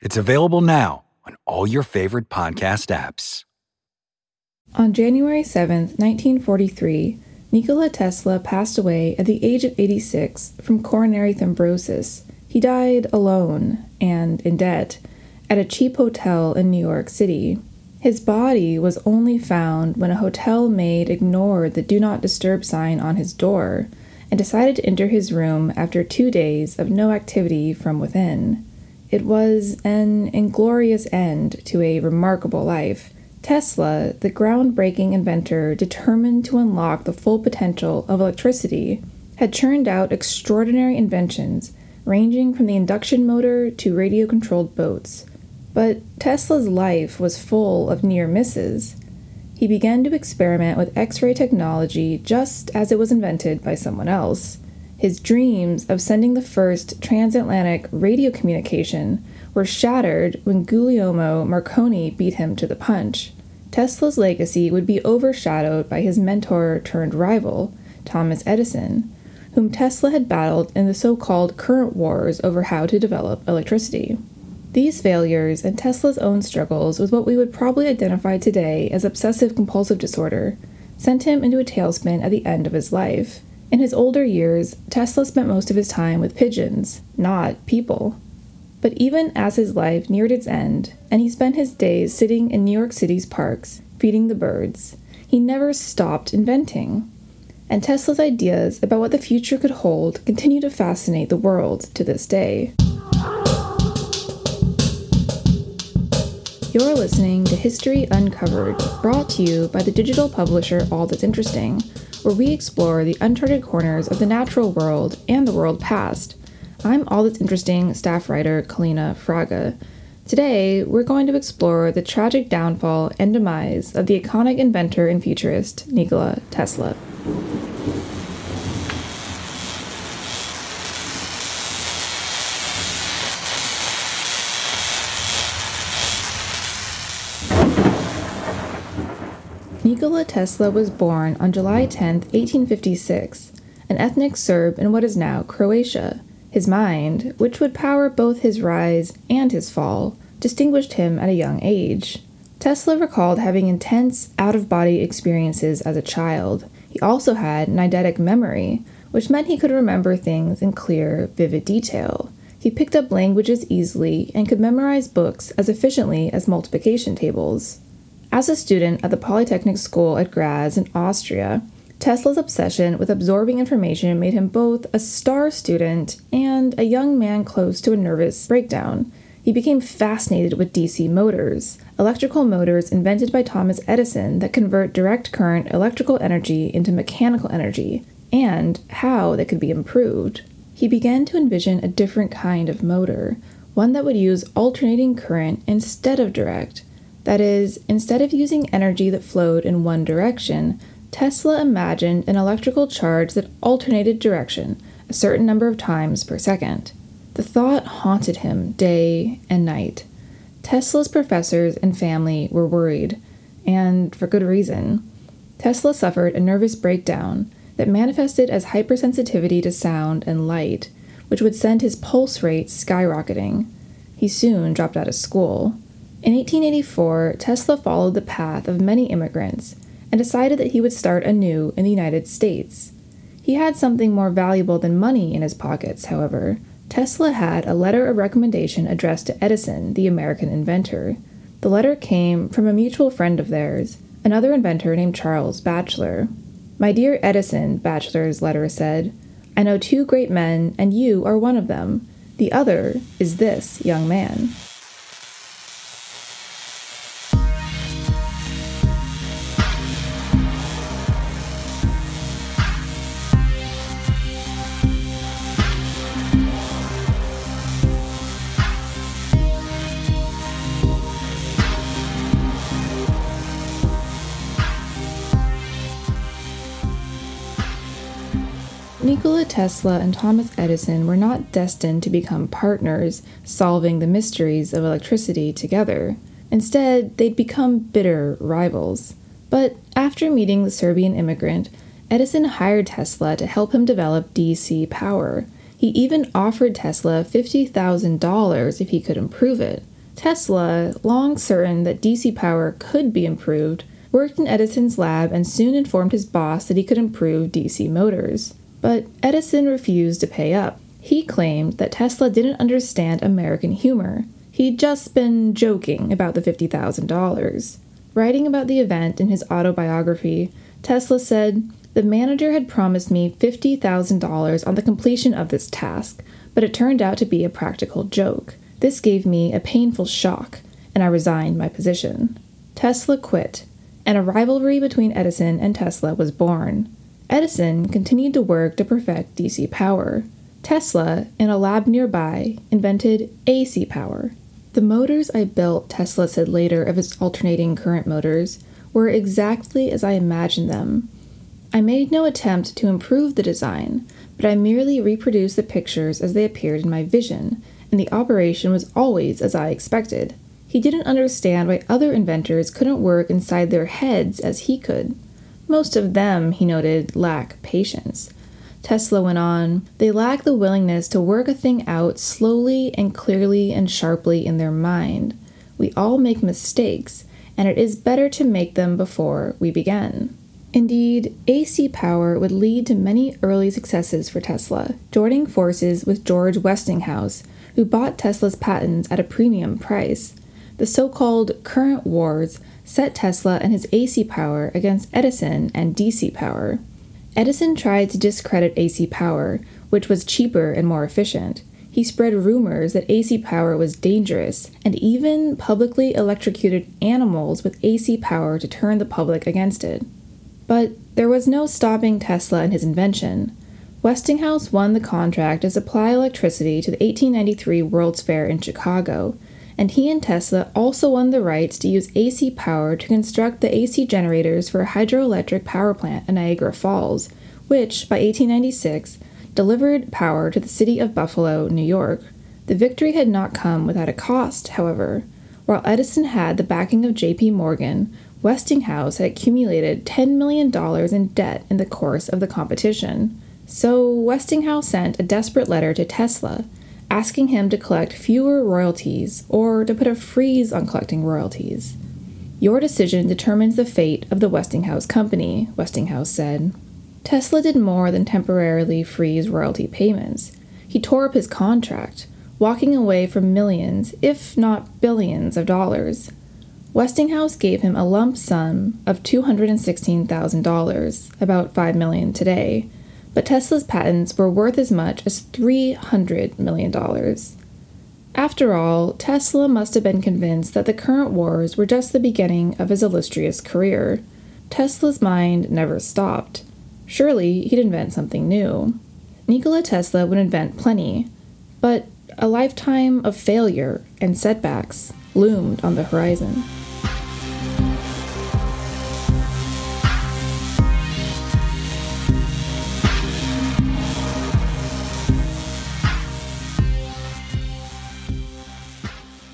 It's available now on all your favorite podcast apps. On January 7, 1943, Nikola Tesla passed away at the age of 86 from coronary thrombosis. He died alone and in debt at a cheap hotel in New York City. His body was only found when a hotel maid ignored the do not disturb sign on his door and decided to enter his room after two days of no activity from within. It was an inglorious end to a remarkable life. Tesla, the groundbreaking inventor determined to unlock the full potential of electricity, had churned out extraordinary inventions ranging from the induction motor to radio controlled boats. But Tesla's life was full of near misses. He began to experiment with X ray technology just as it was invented by someone else. His dreams of sending the first transatlantic radio communication were shattered when Guglielmo Marconi beat him to the punch. Tesla's legacy would be overshadowed by his mentor turned rival, Thomas Edison, whom Tesla had battled in the so called current wars over how to develop electricity. These failures and Tesla's own struggles with what we would probably identify today as obsessive compulsive disorder sent him into a tailspin at the end of his life. In his older years, Tesla spent most of his time with pigeons, not people. But even as his life neared its end, and he spent his days sitting in New York City's parks, feeding the birds, he never stopped inventing. And Tesla's ideas about what the future could hold continue to fascinate the world to this day. You're listening to History Uncovered, brought to you by the digital publisher All That's Interesting where we explore the uncharted corners of the natural world and the world past. I'm All That's Interesting staff writer Kaleena Fraga. Today, we're going to explore the tragic downfall and demise of the iconic inventor and futurist Nikola Tesla. Nikola Tesla was born on July 10, 1856, an ethnic Serb in what is now Croatia. His mind, which would power both his rise and his fall, distinguished him at a young age. Tesla recalled having intense, out of body experiences as a child. He also had eidetic memory, which meant he could remember things in clear, vivid detail. He picked up languages easily and could memorize books as efficiently as multiplication tables. As a student at the Polytechnic School at Graz in Austria, Tesla's obsession with absorbing information made him both a star student and a young man close to a nervous breakdown. He became fascinated with DC motors, electrical motors invented by Thomas Edison that convert direct current electrical energy into mechanical energy, and how they could be improved. He began to envision a different kind of motor, one that would use alternating current instead of direct that is, instead of using energy that flowed in one direction, Tesla imagined an electrical charge that alternated direction a certain number of times per second. The thought haunted him day and night. Tesla's professors and family were worried, and for good reason. Tesla suffered a nervous breakdown that manifested as hypersensitivity to sound and light, which would send his pulse rate skyrocketing. He soon dropped out of school. In 1884, Tesla followed the path of many immigrants and decided that he would start anew in the United States. He had something more valuable than money in his pockets, however. Tesla had a letter of recommendation addressed to Edison, the American inventor. The letter came from a mutual friend of theirs, another inventor named Charles Batchelor. My dear Edison, Batchelor's letter said, I know two great men, and you are one of them. The other is this young man. Nikola Tesla and Thomas Edison were not destined to become partners solving the mysteries of electricity together. Instead, they'd become bitter rivals. But after meeting the Serbian immigrant, Edison hired Tesla to help him develop DC power. He even offered Tesla $50,000 if he could improve it. Tesla, long certain that DC power could be improved, worked in Edison's lab and soon informed his boss that he could improve DC motors. But Edison refused to pay up. He claimed that Tesla didn't understand American humor. He'd just been joking about the $50,000. Writing about the event in his autobiography, Tesla said, The manager had promised me $50,000 on the completion of this task, but it turned out to be a practical joke. This gave me a painful shock, and I resigned my position. Tesla quit, and a rivalry between Edison and Tesla was born. Edison continued to work to perfect DC power. Tesla, in a lab nearby, invented AC power. The motors I built, Tesla said later of his alternating current motors, were exactly as I imagined them. I made no attempt to improve the design, but I merely reproduced the pictures as they appeared in my vision, and the operation was always as I expected. He didn't understand why other inventors couldn't work inside their heads as he could. Most of them, he noted, lack patience. Tesla went on, they lack the willingness to work a thing out slowly and clearly and sharply in their mind. We all make mistakes, and it is better to make them before we begin. Indeed, AC power would lead to many early successes for Tesla, joining forces with George Westinghouse, who bought Tesla's patents at a premium price. The so called current wars set Tesla and his AC power against Edison and DC power. Edison tried to discredit AC power, which was cheaper and more efficient. He spread rumors that AC power was dangerous and even publicly electrocuted animals with AC power to turn the public against it. But there was no stopping Tesla and his invention. Westinghouse won the contract to supply electricity to the 1893 World's Fair in Chicago, and he and Tesla also won the rights to use AC power to construct the AC generators for a hydroelectric power plant in Niagara Falls, which, by 1896, delivered power to the city of Buffalo, New York. The victory had not come without a cost, however. While Edison had the backing of J.P. Morgan, Westinghouse had accumulated $10 million in debt in the course of the competition. So Westinghouse sent a desperate letter to Tesla asking him to collect fewer royalties or to put a freeze on collecting royalties. Your decision determines the fate of the Westinghouse Company, Westinghouse said. Tesla did more than temporarily freeze royalty payments. He tore up his contract, walking away from millions, if not billions, of dollars. Westinghouse gave him a lump sum of $216,000, about 5 million today, but Tesla's patents were worth as much as $300 million. After all, Tesla must have been convinced that the current wars were just the beginning of his illustrious career. Tesla's mind never stopped. Surely he'd invent something new. Nikola Tesla would invent plenty, but a lifetime of failure and setbacks loomed on the horizon.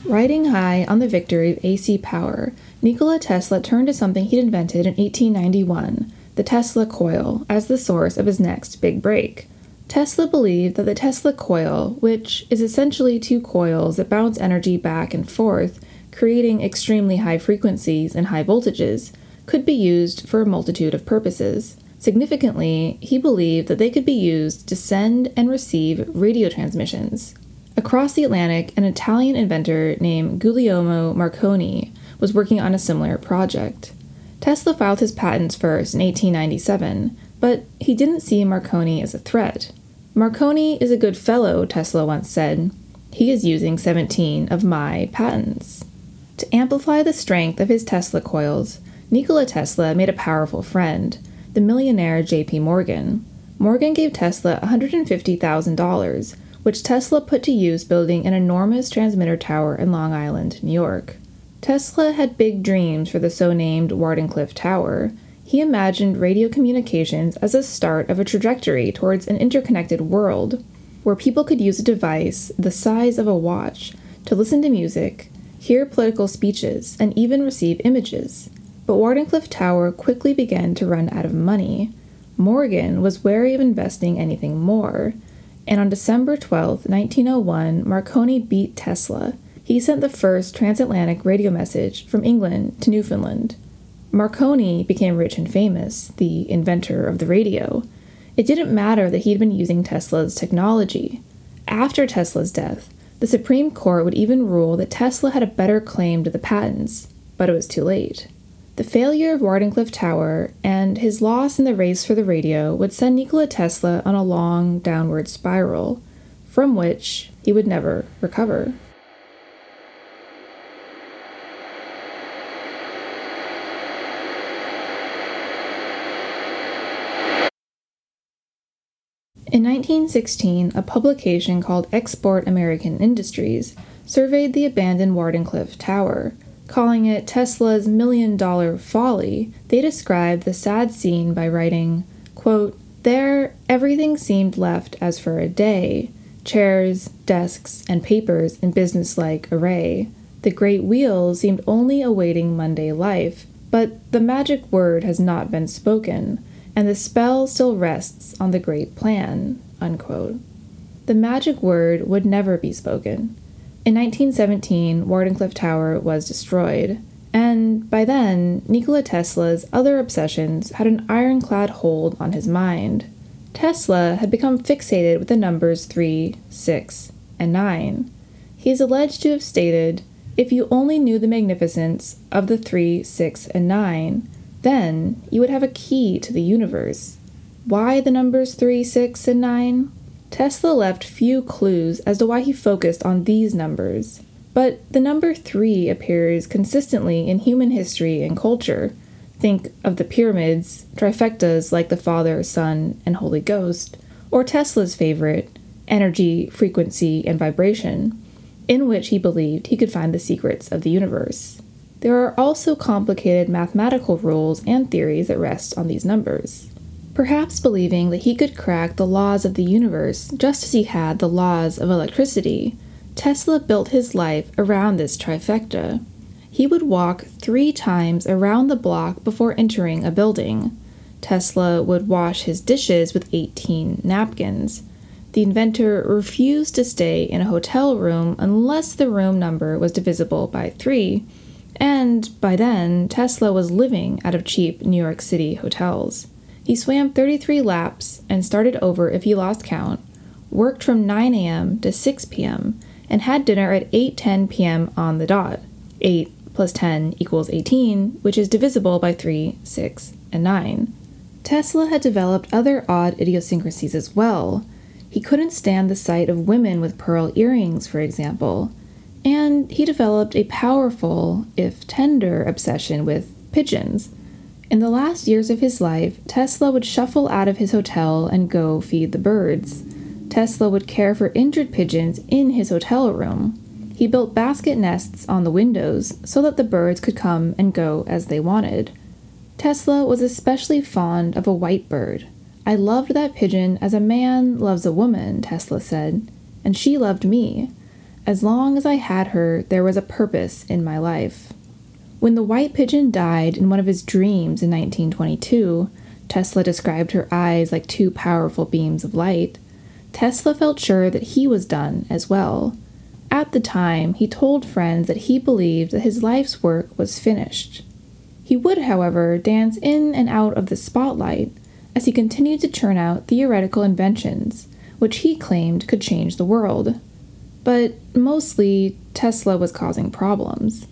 Riding high on the victory of AC power, Nikola Tesla turned to something he'd invented in 1891, the Tesla coil, as the source of his next big break. Tesla believed that the Tesla coil, which is essentially two coils that bounce energy back and forth, creating extremely high frequencies and high voltages, could be used for a multitude of purposes. Significantly, he believed that they could be used to send and receive radio transmissions. Across the Atlantic, an Italian inventor named Guglielmo Marconi was working on a similar project. Tesla filed his patents first in 1897, but he didn't see Marconi as a threat. Marconi is a good fellow, Tesla once said. He is using 17 of my patents. To amplify the strength of his Tesla coils, Nikola Tesla made a powerful friend, the millionaire J.P. Morgan. Morgan gave Tesla $150,000, which Tesla put to use building an enormous transmitter tower in Long Island, New York. Tesla had big dreams for the so named Wardenclyffe Tower. He imagined radio communications as a start of a trajectory towards an interconnected world, where people could use a device the size of a watch to listen to music, hear political speeches, and even receive images. But Wardenclyffe Tower quickly began to run out of money. Morgan was wary of investing anything more, and on December 12, 1901, Marconi beat Tesla. He sent the first transatlantic radio message from England to Newfoundland. Marconi became rich and famous, the inventor of the radio. It didn't matter that he'd been using Tesla's technology. After Tesla's death, the Supreme Court would even rule that Tesla had a better claim to the patents, but it was too late. The failure of Wardenclyffe Tower and his loss in the race for the radio would send Nikola Tesla on a long downward spiral, from which he would never recover. In 1916, a publication called Export American Industries surveyed the abandoned Wardenclyffe Tower Calling it Tesla's million dollar folly, they described the sad scene by writing, quote, There, everything seemed left as for a day chairs, desks, and papers in businesslike array. The great wheel seemed only awaiting Monday life, but the magic word has not been spoken, and the spell still rests on the great plan. Unquote. The magic word would never be spoken. In 1917, Wardenclyffe Tower was destroyed, and by then, Nikola Tesla's other obsessions had an ironclad hold on his mind. Tesla had become fixated with the numbers 3, 6, and 9. He is alleged to have stated, If you only knew the magnificence of the 3, 6, and 9, then you would have a key to the universe. Why the numbers 3, 6, and 9? Tesla left few clues as to why he focused on these numbers, but the number 3 appears consistently in human history and culture. Think of the pyramids, trifectas like the Father, Son, and Holy Ghost, or Tesla's favorite, energy, frequency, and vibration, in which he believed he could find the secrets of the universe. There are also complicated mathematical rules and theories that rest on these numbers perhaps believing that he could crack the laws of the universe just as he had the laws of electricity. Tesla built his life around this trifecta. He would walk three times around the block before entering a building. Tesla would wash his dishes with 18 napkins. The inventor refused to stay in a hotel room unless the room number was divisible by three, and by then, Tesla was living out of cheap New York City hotels. He swam 33 laps and started over if he lost count, worked from 9 a.m. to 6 p.m., and had dinner at 8:10 p.m. on the dot. 8 plus 10 equals 18, which is divisible by 3, 6, and 9. Tesla had developed other odd idiosyncrasies as well. He couldn't stand the sight of women with pearl earrings, for example, and he developed a powerful, if tender, obsession with pigeons. In the last years of his life, Tesla would shuffle out of his hotel and go feed the birds. Tesla would care for injured pigeons in his hotel room. He built basket nests on the windows so that the birds could come and go as they wanted. Tesla was especially fond of a white bird. I loved that pigeon as a man loves a woman, Tesla said, and she loved me. As long as I had her, there was a purpose in my life. When the white pigeon died in one of his dreams in 1922, Tesla described her eyes like two powerful beams of light. Tesla felt sure that he was done as well. At the time, he told friends that he believed that his life's work was finished. He would, however, dance in and out of the spotlight as he continued to churn out theoretical inventions, which he claimed could change the world. but mostly Tesla was causing problems.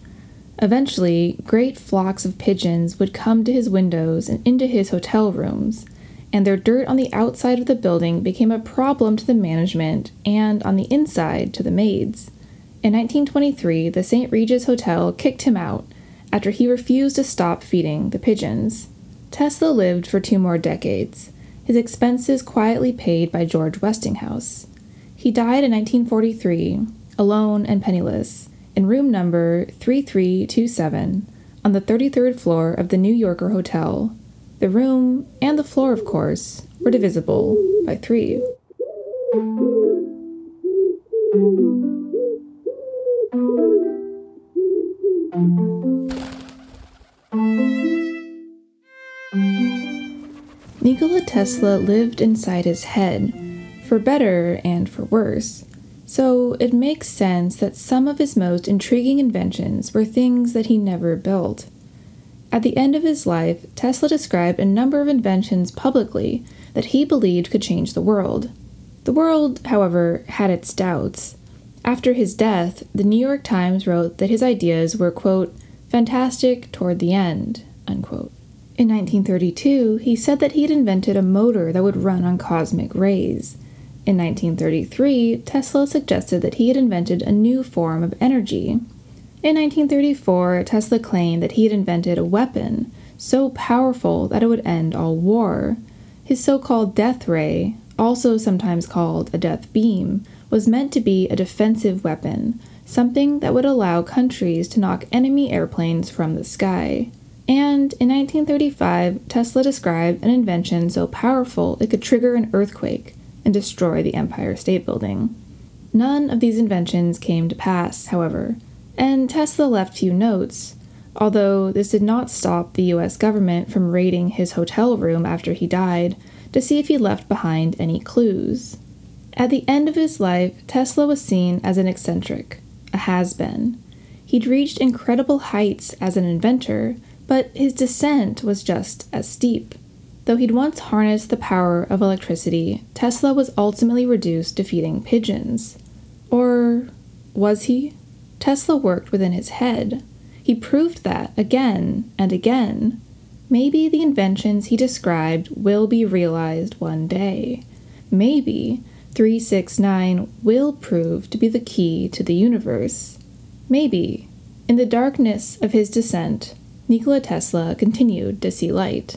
Eventually, great flocks of pigeons would come to his windows and into his hotel rooms, and their dirt on the outside of the building became a problem to the management and on the inside to the maids. In 1923, the St. Regis Hotel kicked him out after he refused to stop feeding the pigeons. Tesla lived for two more decades, his expenses quietly paid by George Westinghouse. He died in 1943, alone and penniless, in room number 3327 on the 33rd floor of the New Yorker Hotel. The room, and the floor, of course, were divisible by three. Nikola Tesla lived inside his head, for better and for worse. So it makes sense that some of his most intriguing inventions were things that he never built. At the end of his life, Tesla described a number of inventions publicly that he believed could change the world. The world, however, had its doubts. After his death, the New York Times wrote that his ideas were, quote, fantastic toward the end, unquote. In 1932, he said that he had invented a motor that would run on cosmic rays. In 1933, Tesla suggested that he had invented a new form of energy. In 1934, Tesla claimed that he had invented a weapon so powerful that it would end all war. His so called death ray, also sometimes called a death beam, was meant to be a defensive weapon, something that would allow countries to knock enemy airplanes from the sky. And in 1935, Tesla described an invention so powerful it could trigger an earthquake and destroy the Empire State Building. None of these inventions came to pass, however, and Tesla left few notes, although this did not stop the US government from raiding his hotel room after he died to see if he left behind any clues. At the end of his life, Tesla was seen as an eccentric, a has been. He'd reached incredible heights as an inventor, but his descent was just as steep. Though he'd once harnessed the power of electricity, Tesla was ultimately reduced to feeding pigeons. Or was he? Tesla worked within his head. He proved that again and again. Maybe the inventions he described will be realized one day. Maybe 369 will prove to be the key to the universe. Maybe, in the darkness of his descent, Nikola Tesla continued to see light.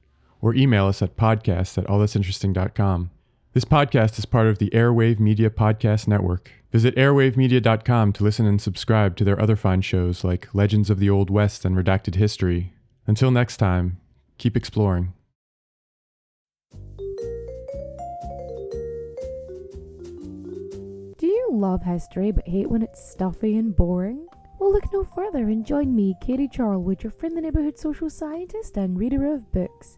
or email us at podcast at allthat'sinteresting.com. This podcast is part of the Airwave Media Podcast Network. Visit airwavemedia.com to listen and subscribe to their other fine shows like Legends of the Old West and Redacted History. Until next time, keep exploring. Do you love history but hate when it's stuffy and boring? Well, look no further and join me, Katie Charlwood, your friend, the neighborhood social scientist and reader of books,